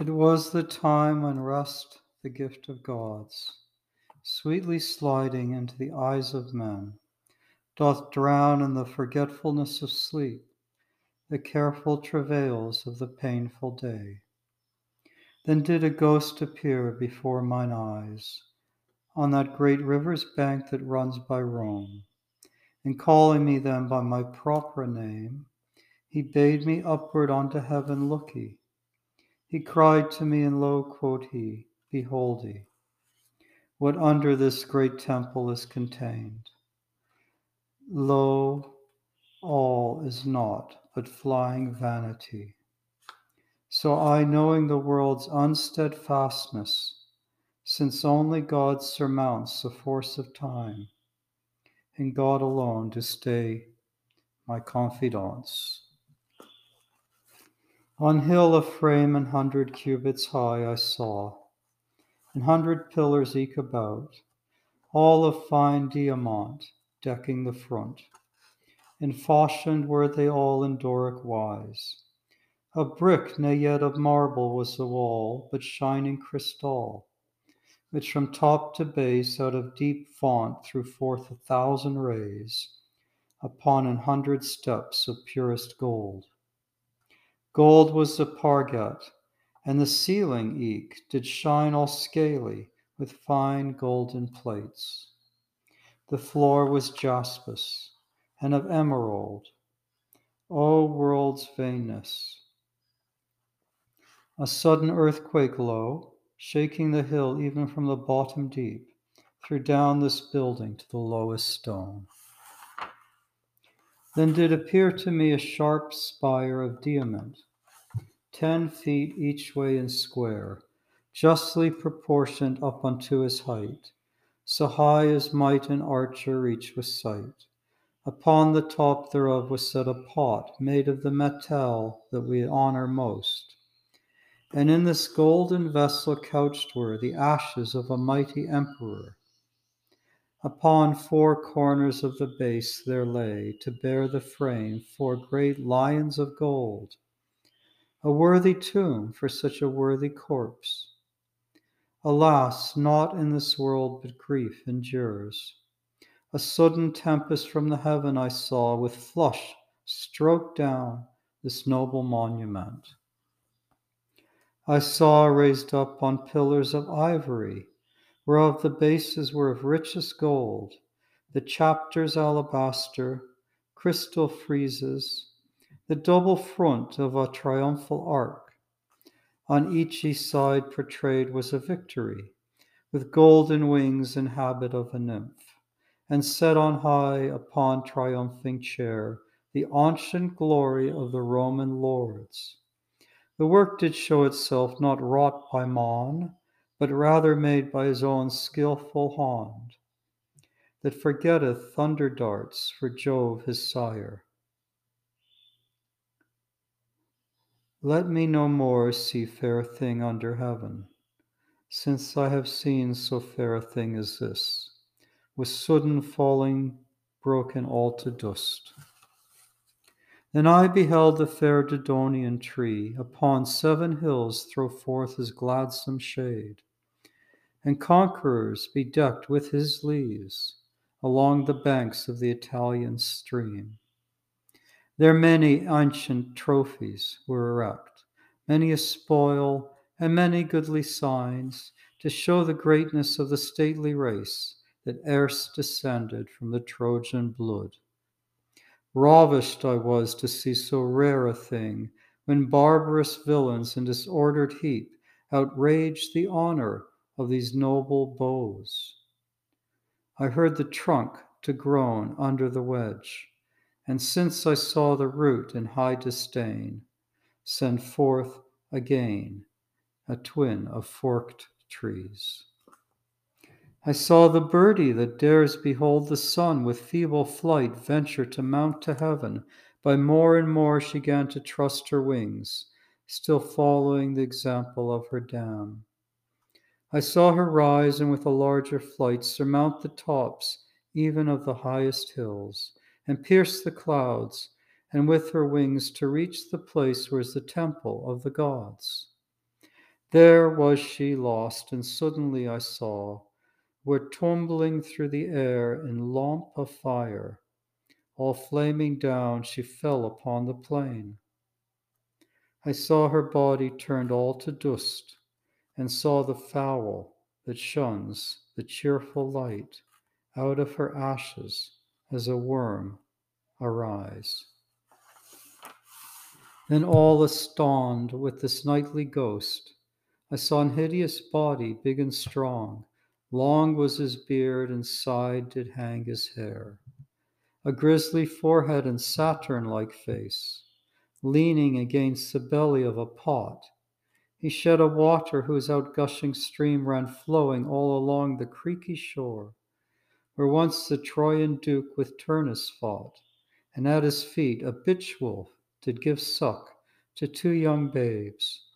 It was the time when rest, the gift of gods, sweetly sliding into the eyes of men, doth drown in the forgetfulness of sleep the careful travails of the painful day. Then did a ghost appear before mine eyes on that great river's bank that runs by Rome, and calling me then by my proper name, he bade me upward unto heaven look ye. He cried to me, and lo, quoth he, Behold ye, what under this great temple is contained. Lo, all is naught but flying vanity. So I, knowing the world's unsteadfastness, since only God surmounts the force of time, in God alone to stay my confidence. On hill of frame an hundred cubits high I saw, an hundred pillars eke about, all of fine diamant decking the front and fashioned were they all in Doric wise. Of brick, nay yet of marble was the wall, but shining crystal, which from top to base out of deep font threw forth a thousand rays upon an hundred steps of purest gold. Gold was the parget, and the ceiling eke did shine all scaly with fine golden plates. The floor was jaspis and of emerald. O world's vainness! A sudden earthquake low, shaking the hill even from the bottom deep, threw down this building to the lowest stone. Then did appear to me a sharp spire of diamond, ten feet each way in square, justly proportioned up unto his height, so high as might an archer reach with sight. Upon the top thereof was set a pot made of the metal that we honor most. And in this golden vessel couched were the ashes of a mighty emperor. Upon four corners of the base there lay, to bear the frame, four great lions of gold. A worthy tomb for such a worthy corpse. Alas, naught in this world but grief endures. A sudden tempest from the heaven I saw, with flush stroke down this noble monument. I saw raised up on pillars of ivory, whereof the bases were of richest gold, the chapters alabaster, crystal friezes, the double front of a triumphal arch. On each side portrayed was a victory, with golden wings and habit of a nymph and set on high upon triumphing chair the ancient glory of the Roman lords. The work did show itself not wrought by man, but rather made by his own skilful hand, that forgetteth thunder darts for Jove his sire. Let me no more see fair thing under heaven, since I have seen so fair a thing as this with sudden falling broken all to dust. Then I beheld the fair Dodonian tree upon seven hills throw forth his gladsome shade, and conquerors bedecked with his leaves along the banks of the Italian stream. There many ancient trophies were erect, many a spoil, and many goodly signs to show the greatness of the stately race that erst descended from the Trojan blood. Ravished I was to see so rare a thing, when barbarous villains in disordered heap outraged the honor of these noble boughs. I heard the trunk to groan under the wedge, and since I saw the root in high disdain, send forth again a twin of forked trees. I saw the birdie that dares behold the sun with feeble flight venture to mount to heaven. By more and more she gan to trust her wings, still following the example of her dam. I saw her rise and with a larger flight surmount the tops even of the highest hills, and pierce the clouds, and with her wings to reach the place where is the temple of the gods. There was she lost, and suddenly I saw where tumbling through the air in lump of fire, all flaming down, she fell upon the plain. I saw her body turned all to dust, and saw the fowl that shuns the cheerful light out of her ashes as a worm arise. Then all astonished with this nightly ghost, I saw an hideous body, big and strong. Long was his beard, and side did hang his hair. A grisly forehead and Saturn like face, leaning against the belly of a pot. He shed a water whose outgushing stream ran flowing all along the creaky shore, where once the Trojan duke with Turnus fought, and at his feet a bitch wolf did give suck to two young babes.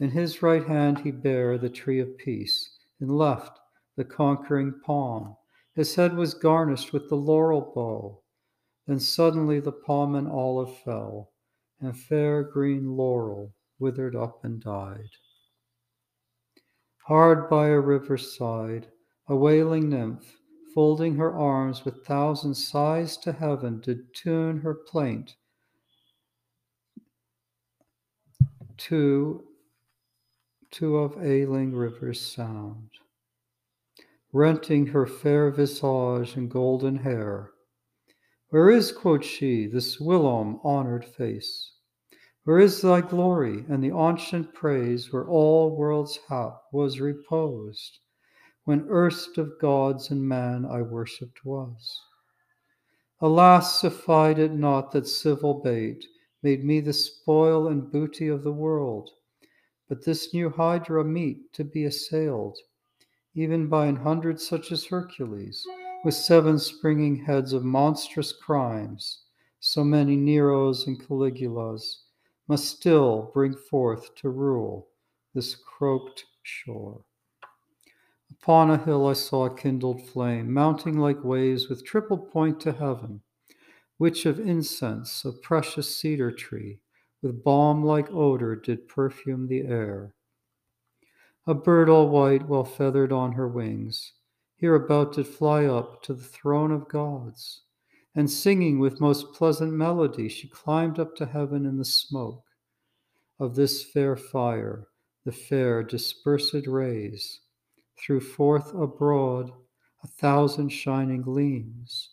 In his right hand he bare the tree of peace, in left the conquering palm. His head was garnished with the laurel bough. Then suddenly the palm and olive fell, and fair green laurel withered up and died. Hard by a river's side, a wailing nymph, folding her arms with thousand sighs to heaven, did tune her plaint to to of ailing river's sound. Renting her fair visage and golden hair, Where is, quoth she, this whilom honored face? Where is thy glory and the ancient praise Where all world's hap was reposed, when erst of gods and man I worshipped was? Alas, sufficed it not that civil bait made me the spoil and booty of the world, but this new hydra meet to be assailed, even by an hundred such as Hercules, with seven springing heads of monstrous crimes, so many Neros and Caligulas must still bring forth to rule this croaked shore. Upon a hill I saw a kindled flame, mounting like waves with triple point to heaven, which of incense, a precious cedar tree, with balm like odor did perfume the air. A bird all white, well feathered on her wings, hereabout did fly up to the throne of gods, and singing with most pleasant melody, she climbed up to heaven in the smoke of this fair fire, the fair dispersed rays, threw forth abroad a thousand shining gleams,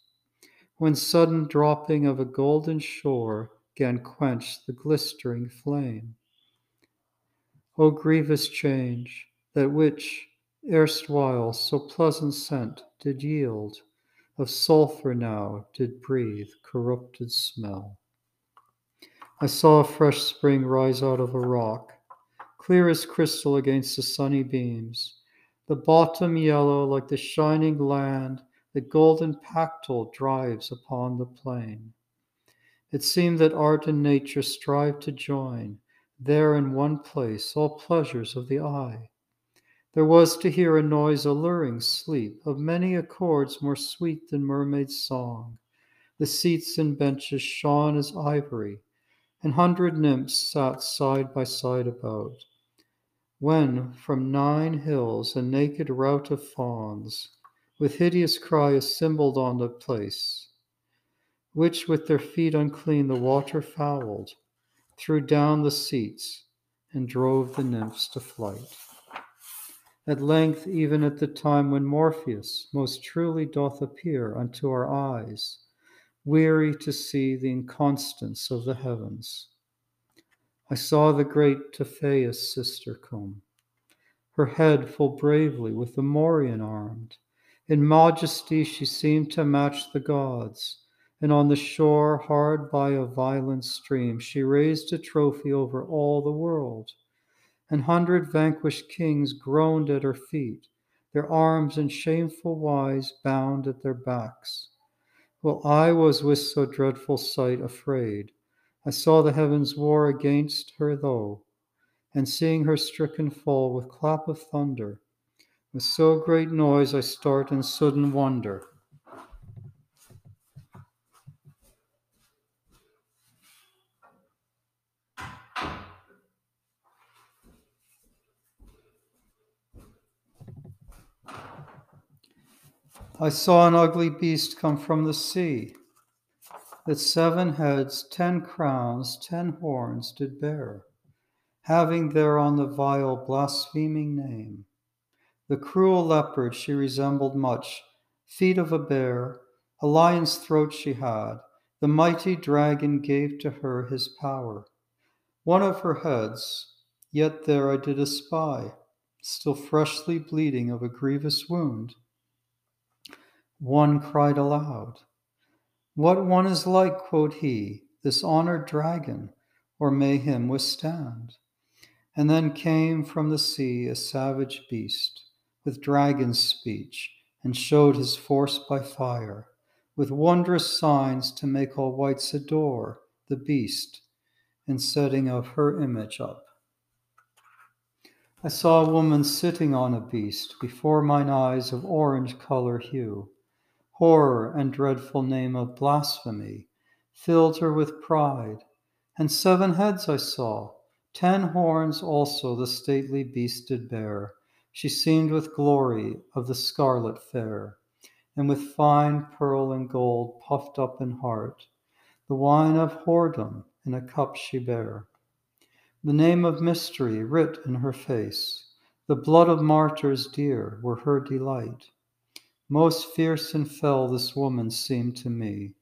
when sudden dropping of a golden shore gan quench the glistering flame. O grievous change, that which erstwhile so pleasant scent did yield, of sulphur now did breathe corrupted smell. I saw a fresh spring rise out of a rock, clear as crystal against the sunny beams, the bottom yellow like the shining land the golden Pactole drives upon the plain. It seemed that art and nature strive to join there in one place all pleasures of the eye. There was to hear a noise alluring sleep of many accords more sweet than mermaid's song. The seats and benches shone as ivory, and hundred nymphs sat side by side about. When from nine hills a naked rout of fauns, with hideous cry assembled on the place, which with their feet unclean the water fouled, threw down the seats, and drove the nymphs to flight. At length, even at the time when Morpheus most truly doth appear unto our eyes, weary to see the inconstance of the heavens, I saw the great Typhaeus sister come, her head full bravely with the morion armed. In majesty she seemed to match the gods and on the shore, hard by a violent stream, she raised a trophy over all the world. An hundred vanquished kings groaned at her feet, their arms in shameful wise bound at their backs. While I was with so dreadful sight afraid, I saw the heavens war against her, though, and seeing her stricken fall with clap of thunder, with so great noise I start in sudden wonder. I saw an ugly beast come from the sea that seven heads, ten crowns, ten horns did bear, having thereon the vile blaspheming name. The cruel leopard she resembled much, feet of a bear, a lion's throat she had. The mighty dragon gave to her his power. One of her heads, yet there I did espy, still freshly bleeding of a grievous wound. One cried aloud, What one is like, quoth he, this honored dragon, or may him withstand? And then came from the sea a savage beast, with dragon's speech, and showed his force by fire, with wondrous signs to make all wights adore the beast, in setting of her image up. I saw a woman sitting on a beast before mine eyes of orange color hue. Horror and dreadful name of blasphemy filled her with pride. And seven heads I saw, ten horns also the stately beast did bear. She seemed with glory of the scarlet fair, and with fine pearl and gold puffed up in heart. The wine of whoredom in a cup she bare. The name of mystery writ in her face, the blood of martyrs dear were her delight. Most fierce and fell this woman seemed to me.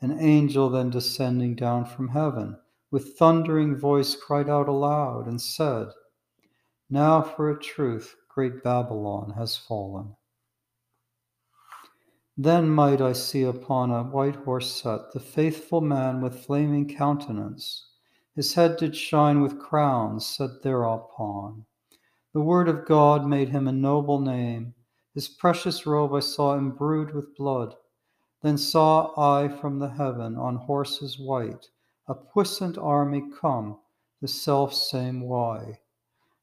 An angel then descending down from heaven, with thundering voice cried out aloud and said, Now for a truth great Babylon has fallen. Then might I see upon a white horse set the faithful man with flaming countenance. His head did shine with crowns set thereupon. The word of God made him a noble name his precious robe I saw embrued with blood. Then saw I from the heaven on horses white a puissant army come, the self same way.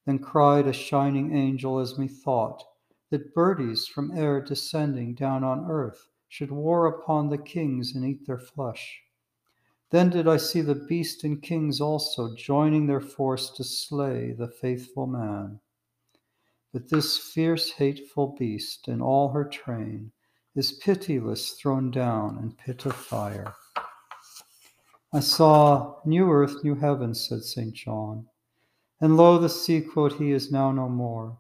Then cried a shining angel as methought that birdies from air descending down on earth should war upon the kings and eat their flesh. Then did I see the beast and kings also joining their force to slay the faithful man. But this fierce, hateful beast and all her train is pitiless thrown down in pit of fire. I saw new earth, new heaven, said St. John. And lo, the sea, quote he, is now no more.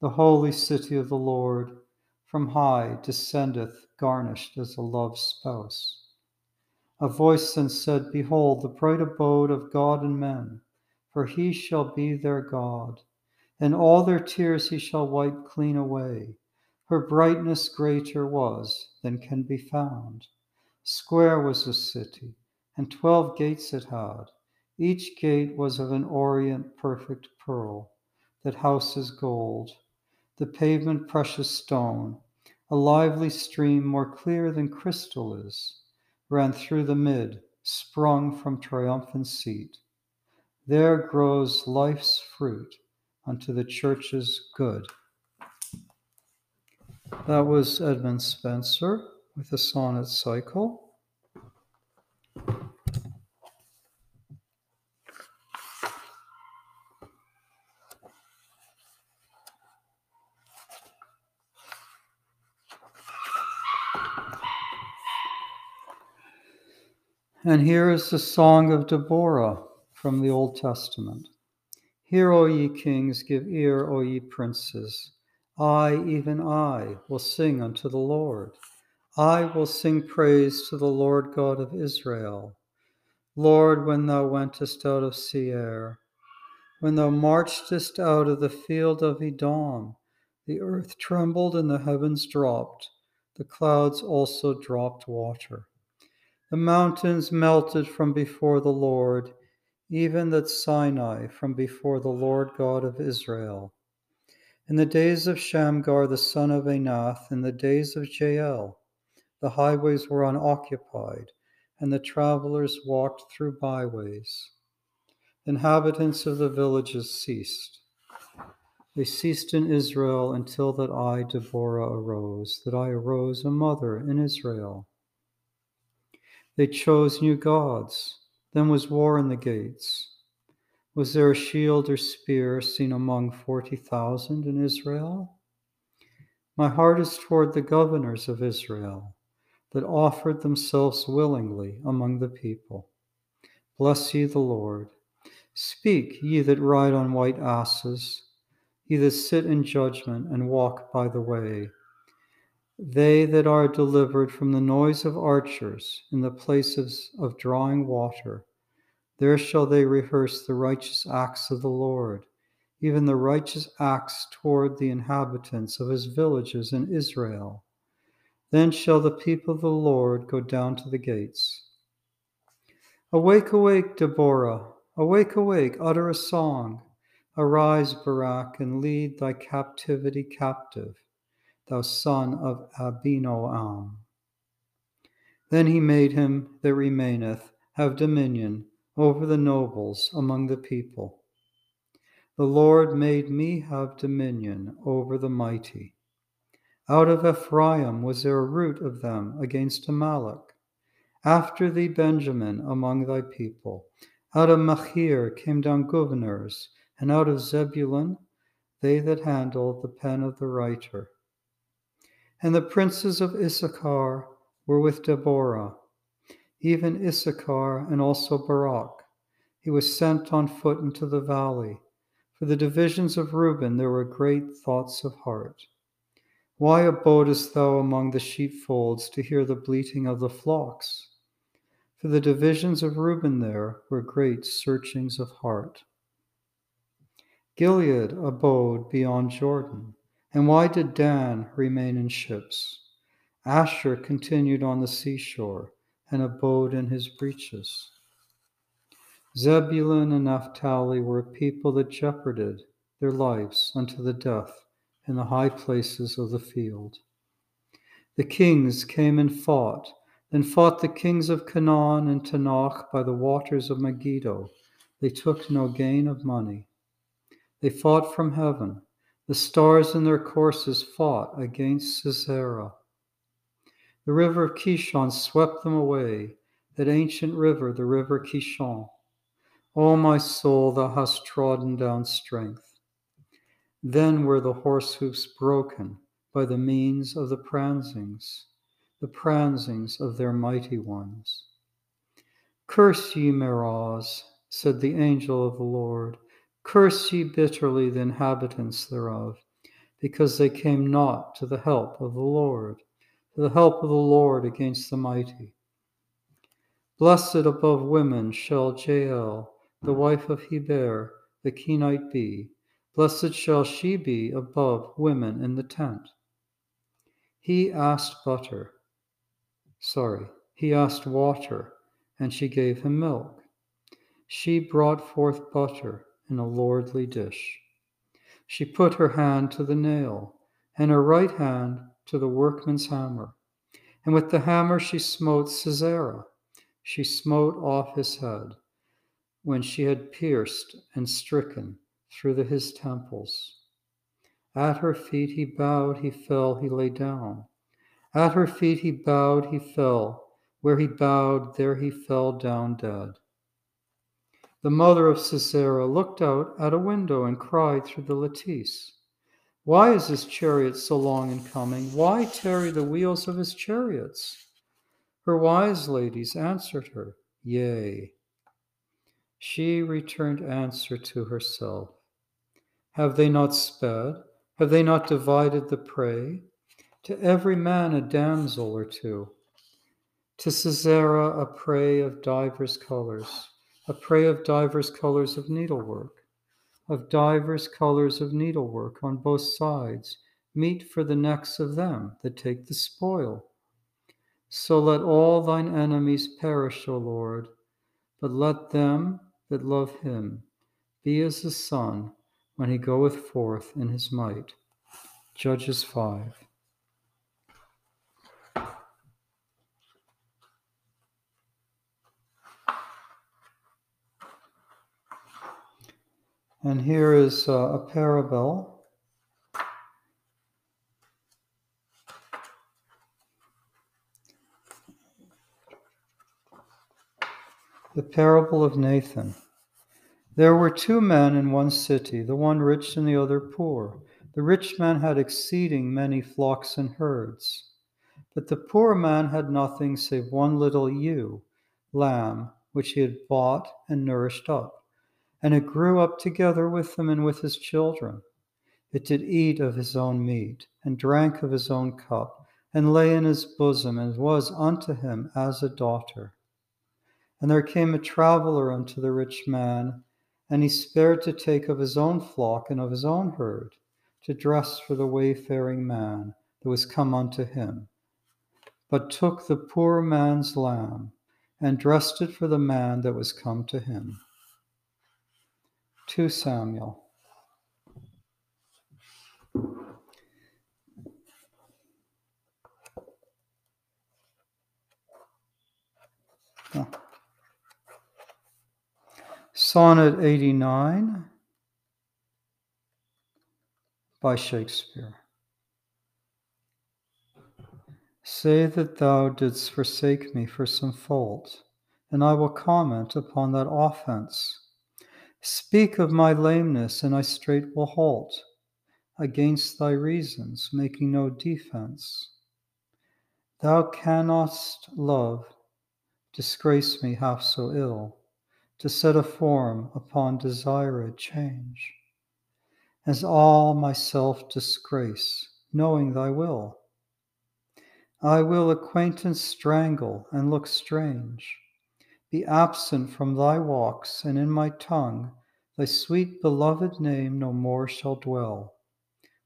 The holy city of the Lord from high descendeth, garnished as a love's spouse. A voice then said, Behold, the bright abode of God and men, for he shall be their God and all their tears he shall wipe clean away. Her brightness greater was than can be found. Square was the city, and twelve gates it had. Each gate was of an orient perfect pearl, that houses gold, the pavement precious stone. A lively stream, more clear than crystal is, ran through the mid, sprung from triumphant seat. There grows life's fruit unto the church's good. That was Edmund Spenser with the sonnet cycle. And here is the Song of Deborah from the Old Testament. Hear, O ye kings, give ear, O ye princes. I, even I, will sing unto the Lord. I will sing praise to the Lord God of Israel. Lord, when thou wentest out of Seir, when thou marchedest out of the field of Edom, the earth trembled and the heavens dropped, the clouds also dropped water. The mountains melted from before the Lord even that Sinai from before the Lord God of Israel. In the days of Shamgar the son of Anath, in the days of Jael, the highways were unoccupied, and the travelers walked through byways. Inhabitants of the villages ceased. They ceased in Israel until that I, Deborah, arose, that I arose a mother in Israel. They chose new gods then was war in the gates. Was there a shield or spear seen among 40,000 in Israel? My heart is toward the governors of Israel that offered themselves willingly among the people. Bless ye the Lord. Speak, ye that ride on white asses, ye that sit in judgment and walk by the way. They that are delivered from the noise of archers in the places of drawing water, there shall they rehearse the righteous acts of the Lord, even the righteous acts toward the inhabitants of his villages in Israel. Then shall the people of the Lord go down to the gates. Awake, awake, Deborah. Awake, awake, utter a song. Arise, Barak, and lead thy captivity captive, thou son of Abinoam. Then he made him that remaineth have dominion over the nobles among the people. The Lord made me have dominion over the mighty. Out of Ephraim was there a root of them against Amalek. After thee, Benjamin, among thy people. Out of Machir came down governors, and out of Zebulun they that handle the pen of the writer. And the princes of Issachar were with Deborah, even Issachar and also Barak. He was sent on foot into the valley. For the divisions of Reuben there were great thoughts of heart. Why abodest thou among the sheepfolds to hear the bleating of the flocks? For the divisions of Reuben there were great searchings of heart. Gilead abode beyond Jordan. And why did Dan remain in ships? Asher continued on the seashore and abode in his breeches. Zebulun and Naphtali were a people that jeoparded their lives unto the death in the high places of the field. The kings came and fought, then fought the kings of Canaan and Taanach by the waters of Megiddo. They took no gain of money. They fought from heaven. The stars in their courses fought against Sisera. The river of Kishon swept them away, that ancient river, the river Kishon. O my soul, thou hast trodden down strength. Then were the horse hoofs broken by the means of the pransings, the pransings of their mighty ones. Curse ye Meroz, said the angel of the Lord, curse ye bitterly the inhabitants thereof, because they came not to the help of the Lord, to the help of the Lord against the mighty. Blessed above women shall Jael, the wife of Heber, the Kenite be Blessed shall she be above women in the tent. He asked butter, sorry, he asked water, and she gave him milk. She brought forth butter in a lordly dish. She put her hand to the nail, and her right hand to the workman's hammer. And with the hammer she smote Sisera. She smote off his head when she had pierced and stricken through the, his temples. At her feet he bowed, he fell, he lay down. At her feet he bowed, he fell. Where he bowed, there he fell down dead. The mother of Sisera looked out at a window and cried through the lattice, Why is his chariot so long in coming? Why tarry the wheels of his chariots? Her wise ladies answered her, Yea. She returned answer to herself have they not sped? Have they not divided the prey? To every man a damsel or two. To Sisera a prey of divers colors, a prey of divers colors of needlework, of divers colors of needlework on both sides, meet for the necks of them that take the spoil. So let all thine enemies perish, O Lord, but let them that love him be as the sun when he goeth forth in his might. Judges 5. And here is uh, a parable. The parable of Nathan. There were two men in one city, the one rich and the other poor. The rich man had exceeding many flocks and herds, but the poor man had nothing save one little ewe, lamb, which he had bought and nourished up. And it grew up together with him and with his children. It did eat of his own meat, and drank of his own cup, and lay in his bosom, and was unto him as a daughter. And there came a traveler unto the rich man, and he spared to take of his own flock and of his own herd to dress for the wayfaring man that was come unto him, but took the poor man's lamb and dressed it for the man that was come to him. 2 Samuel. Sonnet 89 by Shakespeare. Say that thou didst forsake me for some fault, and I will comment upon that offense. Speak of my lameness, and I straight will halt against thy reasons, making no defense. Thou canst love, disgrace me half so ill, to set a form upon desired change as all myself disgrace, knowing thy will. I will acquaintance strangle and look strange, be absent from thy walks, and in my tongue thy sweet beloved name no more shall dwell,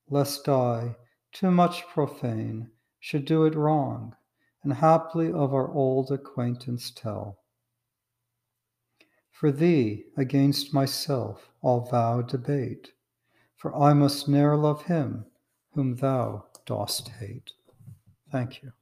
lest I, too much profane, should do it wrong, and haply of our old acquaintance tell. For thee, against myself, I'll vow debate for I must ne'er love him whom thou dost hate. Thank you.